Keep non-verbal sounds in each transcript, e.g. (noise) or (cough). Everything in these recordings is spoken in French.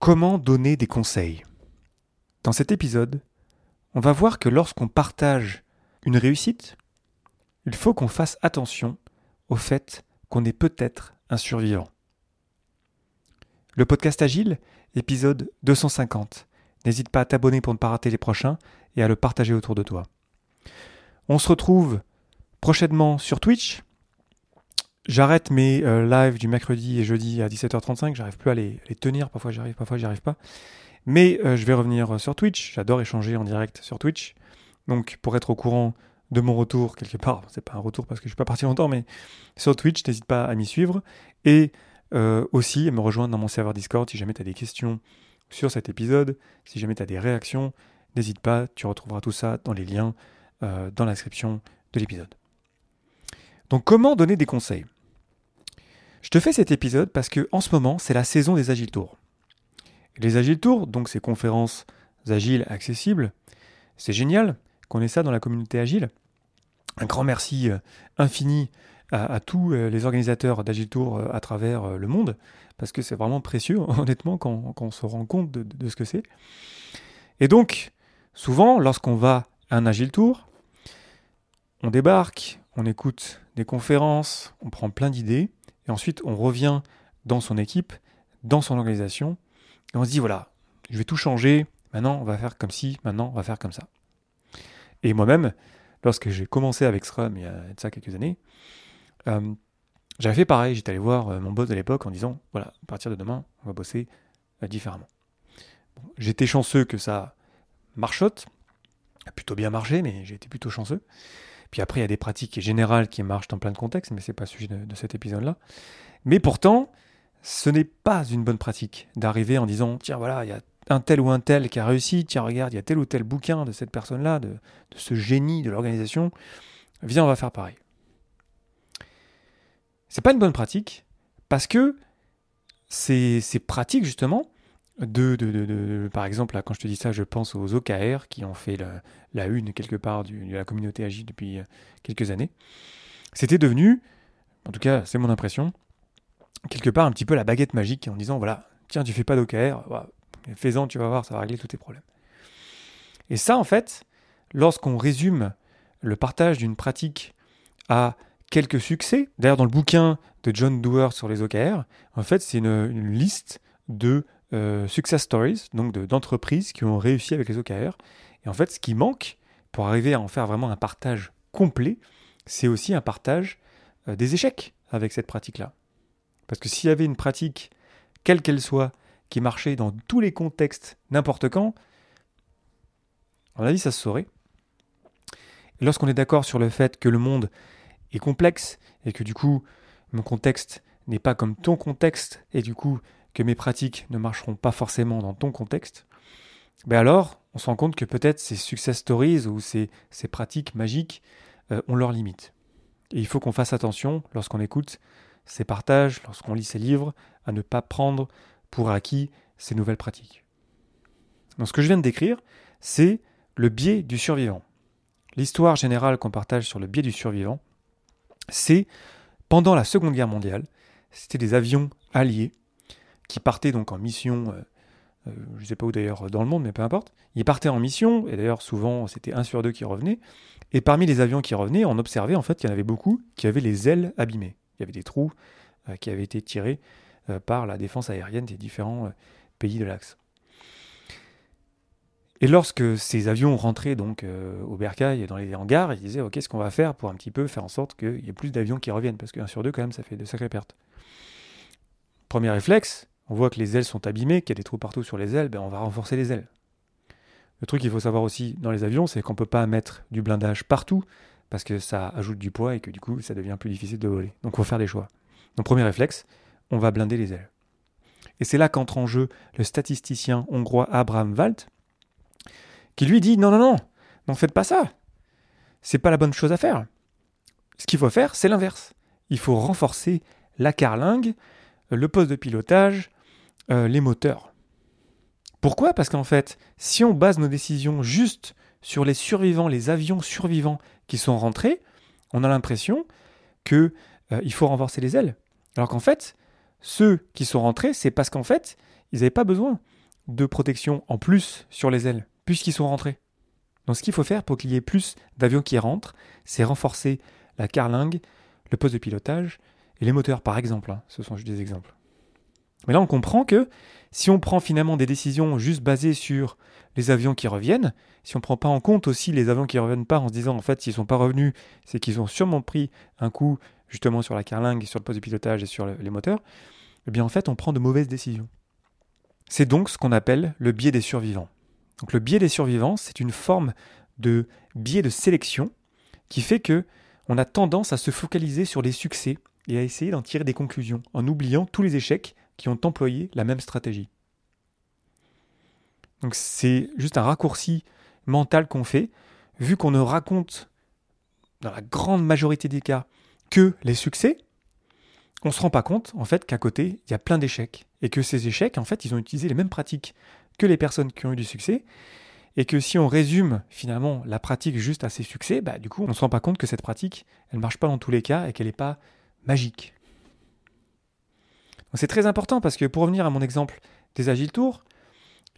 Comment donner des conseils? Dans cet épisode, on va voir que lorsqu'on partage une réussite, il faut qu'on fasse attention au fait qu'on est peut-être un survivant. Le podcast Agile, épisode 250. N'hésite pas à t'abonner pour ne pas rater les prochains et à le partager autour de toi. On se retrouve prochainement sur Twitch J'arrête mes euh, lives du mercredi et jeudi à 17h35. J'arrive plus à les, tenir. Parfois j'arrive, parfois j'y arrive pas. Mais euh, je vais revenir euh, sur Twitch. J'adore échanger en direct sur Twitch. Donc pour être au courant de mon retour quelque part, c'est pas un retour parce que je suis pas parti longtemps, mais sur Twitch, n'hésite pas à m'y suivre et aussi à me rejoindre dans mon serveur Discord si jamais tu as des questions sur cet épisode, si jamais tu as des réactions, n'hésite pas, tu retrouveras tout ça dans les liens dans l'inscription de l'épisode. Donc comment donner des conseils? Je te fais cet épisode parce que en ce moment, c'est la saison des Agile Tours. Les Agile Tours, donc ces conférences agiles accessibles, c'est génial qu'on ait ça dans la communauté agile. Un grand merci euh, infini à, tous euh, les organisateurs d'Agile Tour euh, à travers le monde, parce que c'est vraiment précieux, (laughs) honnêtement, quand, on se rend compte de, de ce que c'est. Et donc, souvent, lorsqu'on va à un Agile Tour, on débarque, on écoute des conférences, on prend plein d'idées, et ensuite on revient dans son équipe, dans son organisation, et on se dit voilà, je vais tout changer, maintenant on va faire comme ci, maintenant on va faire comme ça. Et moi-même, lorsque j'ai commencé avec Scrum il y a de ça quelques années, euh, j'avais fait pareil, j'étais allé voir euh, mon boss de l'époque en disant voilà, à partir de demain, on va bosser euh, différemment. J'étais chanceux que ça marchote, a plutôt bien marché, mais j'ai été plutôt chanceux. Puis après, il y a des pratiques générales qui marchent dans plein de contextes, mais ce n'est pas le sujet de, cet épisode-là. Mais pourtant, ce n'est pas une bonne pratique d'arriver en disant tiens, voilà, il y a un tel ou un tel qui a réussi, tiens, regarde, il y a tel ou tel bouquin de cette personne-là, de, ce génie de l'organisation, viens, on va faire pareil. C'est pas une bonne pratique parce que ces pratiques, justement, de, de, par exemple, quand je te dis ça, je pense aux OKR qui ont fait la, une quelque part de la communauté agile depuis euh, quelques années. C'était devenu, en tout cas c'est mon impression, quelque part un petit peu la baguette magique en disant voilà, tiens, tu fais pas d'OKR, fais-en, tu vas voir, ça va régler tous tes problèmes. Et ça, en fait, lorsqu'on résume le partage d'une pratique à quelques succès, d'ailleurs dans le bouquin de John Doerr sur les OKR, en fait c'est une liste de euh, success stories, donc d'entreprises qui ont réussi avec les OKR. Et en fait, ce qui manque pour arriver à en faire vraiment un partage complet, c'est aussi un partage euh, des échecs avec cette pratique-là. Parce que s'il y avait une pratique, quelle qu'elle soit, qui marchait dans tous les contextes, n'importe quand, à mon avis, ça se saurait. Lorsqu'on est d'accord sur le fait que le monde est complexe et que du coup, mon contexte n'est pas comme ton contexte, et du coup, que mes pratiques ne marcheront pas forcément dans ton contexte, ben alors on se rend compte que peut-être ces success stories ou ces, pratiques magiques euh, ont leurs limites. Et il faut qu'on fasse attention lorsqu'on écoute ces partages, lorsqu'on lit ces livres, à ne pas prendre pour acquis ces nouvelles pratiques. Donc ce que je viens de décrire, c'est le biais du survivant. L'histoire générale qu'on partage sur le biais du survivant, c'est pendant la Seconde Guerre mondiale, c'était des avions alliés qui partait donc en mission, euh, euh, je ne sais pas où d'ailleurs dans le monde, mais peu importe. Ils partaient en mission, et d'ailleurs souvent c'était un sur deux qui revenait. Et parmi les avions qui revenaient, on observait en fait qu'il y en avait beaucoup qui avaient les ailes abîmées. Il y avait des trous euh, qui avaient été tirés par la défense aérienne des différents pays de l'Axe. Et lorsque ces avions rentraient donc au bercail et dans les hangars, ils disaient ok, qu'est-ce qu'on va faire pour un petit peu faire en sorte qu'il y ait plus d'avions qui reviennent Parce qu'un sur deux, quand même, ça fait de sacrées pertes. Premier réflexe, on voit que les ailes sont abîmées, qu'il y a des trous partout sur les ailes, ben on va renforcer les ailes. Le truc qu'il faut savoir aussi dans les avions, c'est qu'on ne peut pas mettre du blindage partout, parce que ça ajoute du poids et que du coup, ça devient plus difficile de voler. Donc il faut faire des choix. Donc premier réflexe, on va blinder les ailes. Et c'est là qu'entre en jeu le statisticien hongrois Abraham Walt, qui lui dit non, non, non, n'en faites pas ça. C'est pas la bonne chose à faire. Ce qu'il faut faire, c'est l'inverse. Il faut renforcer la carlingue, le poste de pilotage, euh, les moteurs. Pourquoi? Parce qu'en fait, si on base nos décisions juste sur les survivants, les avions survivants qui sont rentrés, on a l'impression qu'il euh, faut renforcer les ailes. Alors qu'en fait, ceux qui sont rentrés, c'est parce qu'en fait, ils n'avaient pas besoin de protection en plus sur les ailes, puisqu'ils sont rentrés. Donc ce qu'il faut faire pour qu'il y ait plus d'avions qui rentrent, c'est renforcer la carlingue, le poste de pilotage et les moteurs, par exemple. Hein. Ce sont juste des exemples. Mais là, on comprend que si on prend finalement des décisions juste basées sur les avions qui reviennent, si on ne prend pas en compte aussi les avions qui ne reviennent pas en se disant en fait s'ils ne sont pas revenus, c'est qu'ils ont sûrement pris un coup justement sur la carlingue, sur le poste de pilotage et sur les moteurs, eh bien en fait on prend de mauvaises décisions. C'est donc ce qu'on appelle le biais des survivants. Donc le biais des survivants, c'est une forme de biais de sélection qui fait que on a tendance à se focaliser sur les succès et à essayer d'en tirer des conclusions en oubliant tous les échecs qui ont employé la même stratégie. Donc c'est juste un raccourci mental qu'on fait, vu qu'on ne raconte dans la grande majorité des cas que les succès, on ne se rend pas compte en fait qu'à côté, il y a plein d'échecs et que ces échecs en fait, ils ont utilisé les mêmes pratiques que les personnes qui ont eu du succès et que si on résume finalement la pratique juste à ces succès, bah, du coup, on ne se rend pas compte que cette pratique, elle ne marche pas dans tous les cas et qu'elle n'est pas magique. C'est très important parce que pour revenir à mon exemple des Agile Tours,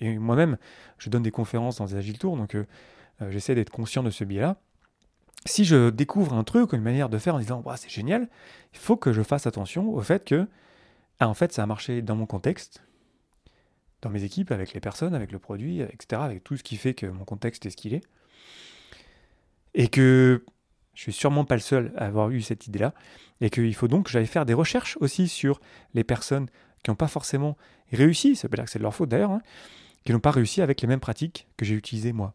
et moi-même, je donne des conférences dans des Agile Tours, donc euh, euh, j'essaie d'être conscient de ce biais-là. Si je découvre un truc, une manière de faire en disant c'est génial, il faut que je fasse attention au fait que ah, en fait ça a marché dans mon contexte, dans mes équipes, avec les personnes, avec le produit, etc., avec tout ce qui fait que mon contexte est ce qu'il est. Et que je suis sûrement pas le seul à avoir eu cette idée-là, et qu'il faut donc que j'aille faire des recherches aussi sur les personnes qui n'ont pas forcément réussi, ça veut dire que c'est de leur faute d'ailleurs, hein, qui n'ont pas réussi avec les mêmes pratiques que j'ai utilisées moi.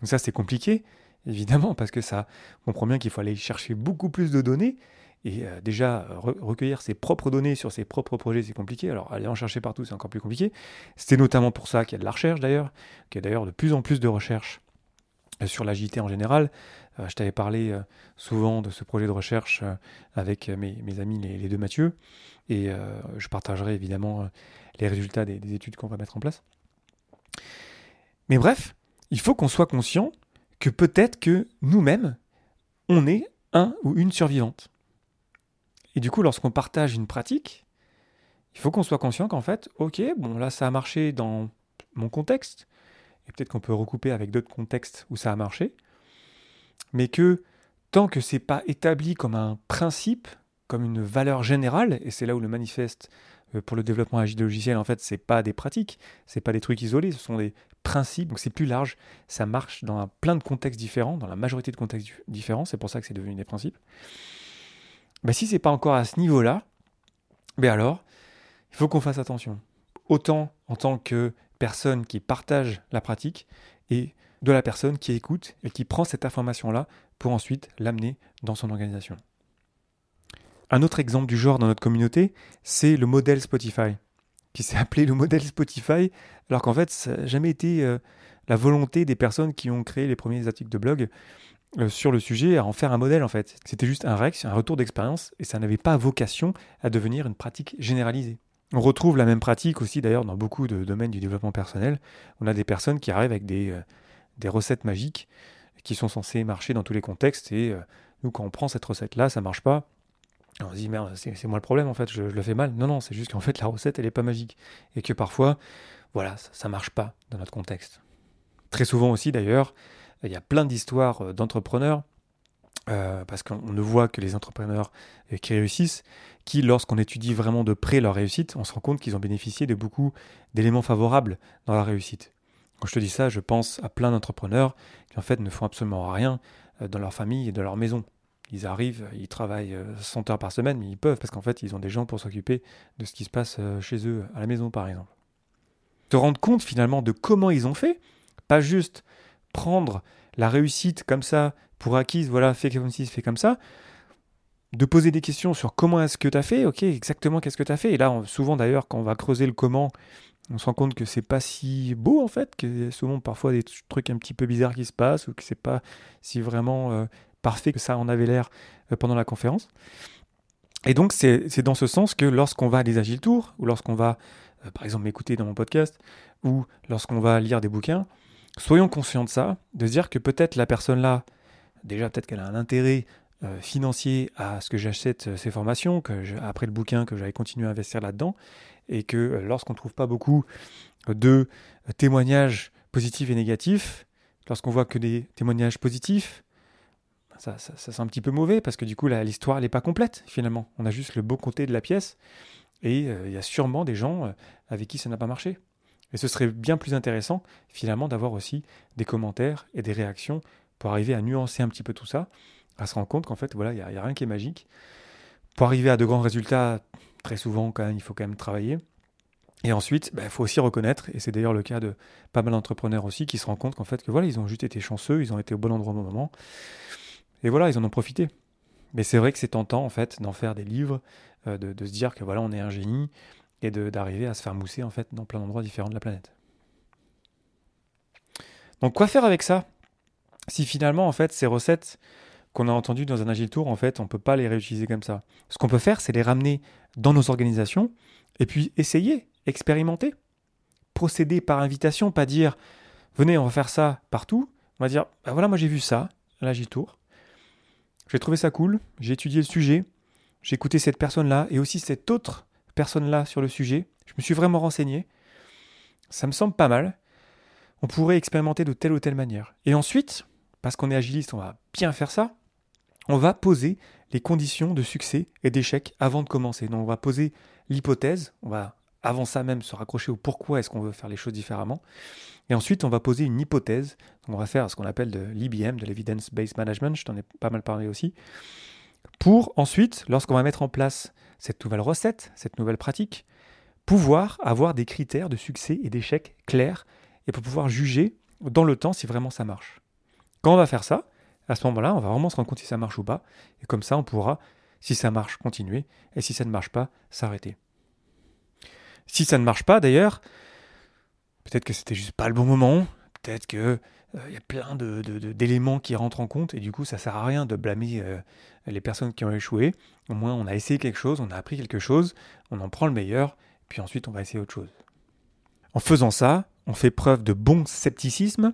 Donc ça c'est compliqué, évidemment, parce que ça comprend bien qu'il faut aller chercher beaucoup plus de données, et euh, déjà recueillir ses propres données sur ses propres projets c'est compliqué, alors aller en chercher partout c'est encore plus compliqué. C'était notamment pour ça qu'il y a de la recherche d'ailleurs, qu'il y a d'ailleurs de plus en plus de recherche sur l'agilité en général. Euh, je t'avais parlé souvent de ce projet de recherche avec mes, amis les, deux Mathieu, et je partagerai évidemment les résultats des, études qu'on va mettre en place. Mais bref, il faut qu'on soit conscient que peut-être que nous-mêmes, on est un ou une survivante. Et du coup, lorsqu'on partage une pratique, il faut qu'on soit conscient qu'en fait, ok, bon là ça a marché dans mon contexte, et peut-être qu'on peut recouper avec d'autres contextes où ça a marché, mais que tant que c'est pas établi comme un principe, comme une valeur générale, et c'est là où le manifeste euh, pour le développement agile logiciel, en fait, c'est pas des pratiques, c'est pas des trucs isolés, ce sont des principes, donc c'est plus large, ça marche dans plein de contextes différents, dans la majorité de contextes différents, c'est pour ça que c'est devenu des principes. Bah, si c'est pas encore à ce niveau-là, ben alors, il faut qu'on fasse attention. Autant en tant que personne qui partage la pratique et de la personne qui écoute et qui prend cette information-là pour ensuite l'amener dans son organisation. Un autre exemple du genre dans notre communauté, c'est le modèle Spotify, qui s'est appelé le modèle Spotify, alors qu'en fait, ça n'a jamais été euh, la volonté des personnes qui ont créé les premiers articles de blog euh, sur le sujet à en faire un modèle en fait. C'était juste un REX, un retour d'expérience, et ça n'avait pas vocation à devenir une pratique généralisée. On retrouve la même pratique aussi d'ailleurs dans beaucoup de domaines du développement personnel. On a des personnes qui arrivent avec des, euh, recettes magiques qui sont censées marcher dans tous les contextes, et nous quand on prend cette recette-là, ça marche pas, on se dit, merde, c'est moi le problème en fait, je, le fais mal. Non, non, c'est juste qu'en fait la recette, elle n'est pas magique. Et que parfois, voilà, ça ne marche pas dans notre contexte. Très souvent aussi d'ailleurs, il y a plein d'histoires euh, d'entrepreneurs, euh, parce qu'on ne voit que les entrepreneurs euh, qui réussissent, qui, lorsqu'on étudie vraiment de près leur réussite, on se rend compte qu'ils ont bénéficié de beaucoup d'éléments favorables dans la réussite. Quand je te dis ça, je pense à plein d'entrepreneurs qui en fait ne font absolument rien dans leur famille et dans leur maison. Ils arrivent, ils travaillent 100 euh, heures par semaine, mais ils peuvent parce qu'en fait, ils ont des gens pour s'occuper de ce qui se passe euh, chez eux, à la maison par exemple. Te rendre compte finalement de comment ils ont fait, pas juste prendre la réussite comme ça pour acquise, voilà, fais comme ci, fais comme ça, de poser des questions sur comment est-ce que tu as fait, ok, exactement qu'est-ce que tu as fait. Et là, souvent d'ailleurs, quand on va creuser le comment, on se rend compte que c'est pas si beau en fait, qu'il y a souvent parfois des trucs un petit peu bizarres qui se passent, ou que c'est pas si vraiment euh, parfait que ça en avait l'air euh, pendant la conférence. Et donc, c'est dans ce sens que lorsqu'on va à des Agile Tours, ou lorsqu'on va, euh, par exemple, m'écouter dans mon podcast, ou lorsqu'on va lire des bouquins, soyons conscients de ça, de se dire que peut-être la personne là, déjà, peut-être qu'elle a un intérêt financier à ce que j'achète ces formations, que après le bouquin, que j'avais continué à investir là-dedans, et que lorsqu'on ne trouve pas beaucoup de témoignages positifs et négatifs, lorsqu'on voit que des témoignages positifs, ça, ça, ça un petit peu mauvais parce que du coup l'histoire n'est pas complète finalement. On a juste le beau côté de la pièce et euh, il y a sûrement des gens euh, avec qui ça n'a pas marché. Et ce serait bien plus intéressant finalement d'avoir aussi des commentaires et des réactions pour arriver à nuancer un petit peu tout ça, à se rendre compte qu'en fait voilà il n'y a, rien qui est magique. Pour arriver à de grands résultats, très souvent quand même il faut quand même travailler. Et ensuite, il bah, faut aussi reconnaître, et c'est d'ailleurs le cas de pas mal d'entrepreneurs aussi, qui se rendent compte qu'en fait, que voilà, ils ont juste été chanceux, ils ont été au bon endroit au bon moment, et voilà, ils en ont profité. Mais c'est vrai que c'est tentant, en fait, d'en faire des livres, euh, de, se dire que voilà, on est un génie, et d'arriver à se faire mousser, en fait, dans plein d'endroits différents de la planète. Donc, quoi faire avec ça? Si finalement, en fait, ces recettes qu'on a entendues dans un Agile Tour, en fait, on ne peut pas les réutiliser comme ça. Ce qu'on peut faire, c'est les ramener dans nos organisations, et puis essayer, expérimenter. Procéder par invitation, pas dire venez, on va faire ça partout. On va dire bah voilà, moi j'ai vu ça l'Agile Tour. J'ai trouvé ça cool, j'ai étudié le sujet, j'ai écouté cette personne-là et aussi cette autre personne-là sur le sujet. Je me suis vraiment renseigné. Ça me semble pas mal. On pourrait expérimenter de telle ou telle manière. Et ensuite, parce qu'on est agiliste, on va bien faire ça, on va poser les conditions de succès et d'échec avant de commencer. Donc on va poser l'hypothèse, on va avant ça même se raccrocher au pourquoi est-ce qu'on veut faire les choses différemment. Et ensuite, on va poser une hypothèse. on va faire ce qu'on appelle de l'IBM, de l'Evidence-Based Management, je t'en ai pas mal parlé aussi, pour ensuite, lorsqu'on va mettre en place cette nouvelle recette, cette nouvelle pratique, pouvoir avoir des critères de succès et d'échec clairs et pour pouvoir juger dans le temps si vraiment ça marche. Quand on va faire ça, à ce moment-là, on va vraiment se rendre compte si ça marche ou pas. Et comme ça, on pourra, si ça marche, continuer. Et si ça ne marche pas, s'arrêter. Si ça ne marche pas, d'ailleurs, peut-être que c'était juste pas le bon moment, peut-être que il euh, y a plein d'éléments qui rentrent en compte et du coup ça sert à rien de blâmer euh, les personnes qui ont échoué. Au moins on a essayé quelque chose, on a appris quelque chose, on en prend le meilleur, puis ensuite on va essayer autre chose. En faisant ça, on fait preuve de bon scepticisme,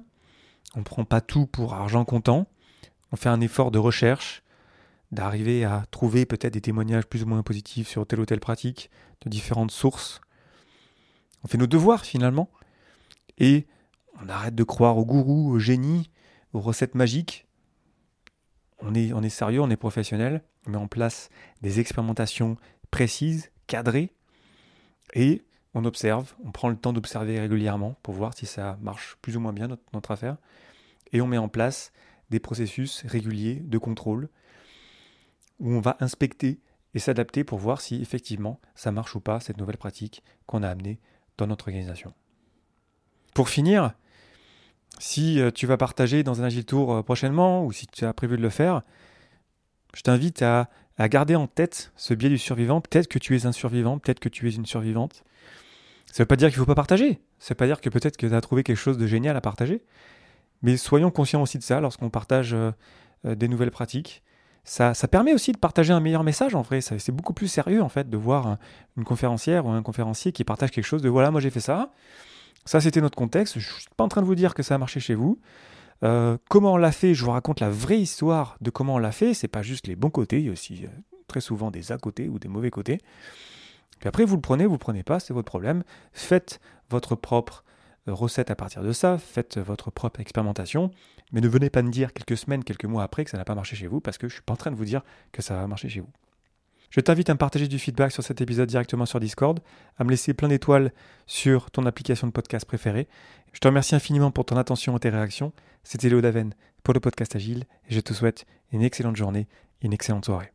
on ne prend pas tout pour argent comptant, on fait un effort de recherche, d'arriver à trouver peut-être des témoignages plus ou moins positifs sur telle ou telle pratique, de différentes sources, on fait nos devoirs finalement. Et on arrête de croire aux gourous, aux génies, aux recettes magiques. On est, sérieux, on est professionnel. On met en place des expérimentations précises, cadrées. Et on observe, on prend le temps d'observer régulièrement pour voir si ça marche plus ou moins bien notre affaire. Et on met en place des processus réguliers de contrôle où on va inspecter et s'adapter pour voir si effectivement ça marche ou pas, cette nouvelle pratique qu'on a amenée dans notre organisation. Pour finir, si euh, tu vas partager dans un Agile Tour euh, prochainement ou si tu as prévu de le faire, je t'invite à, garder en tête ce biais du survivant. Peut-être que tu es un survivant, peut-être que tu es une survivante. Ça ne veut pas dire qu'il ne faut pas partager. Ça ne veut pas dire que peut-être que tu as trouvé quelque chose de génial à partager. Mais soyons conscients aussi de ça lorsqu'on partage euh, des nouvelles pratiques ça, permet aussi de partager un meilleur message en vrai. C'est beaucoup plus sérieux en fait de voir une conférencière ou un conférencier qui partage quelque chose de voilà, moi j'ai fait ça. Ça c'était notre contexte. Je ne suis pas en train de vous dire que ça a marché chez vous. Euh, comment on l'a fait, je vous raconte la vraie histoire de comment on l'a fait. C'est pas juste les bons côtés, il y a aussi euh, très souvent des à côté ou des mauvais côtés. Puis après, vous le prenez, vous le prenez pas, c'est votre problème. Faites votre propre recette à partir de ça, faites votre propre expérimentation, mais ne venez pas me dire quelques semaines, quelques mois après que ça n'a pas marché chez vous, parce que je ne suis pas en train de vous dire que ça va marcher chez vous. Je t'invite à me partager du feedback sur cet épisode directement sur Discord, à me laisser plein d'étoiles sur ton application de podcast préférée. Je te remercie infiniment pour ton attention et tes réactions. C'était Léo Daven pour le podcast Agile, et je te souhaite une excellente journée une excellente soirée.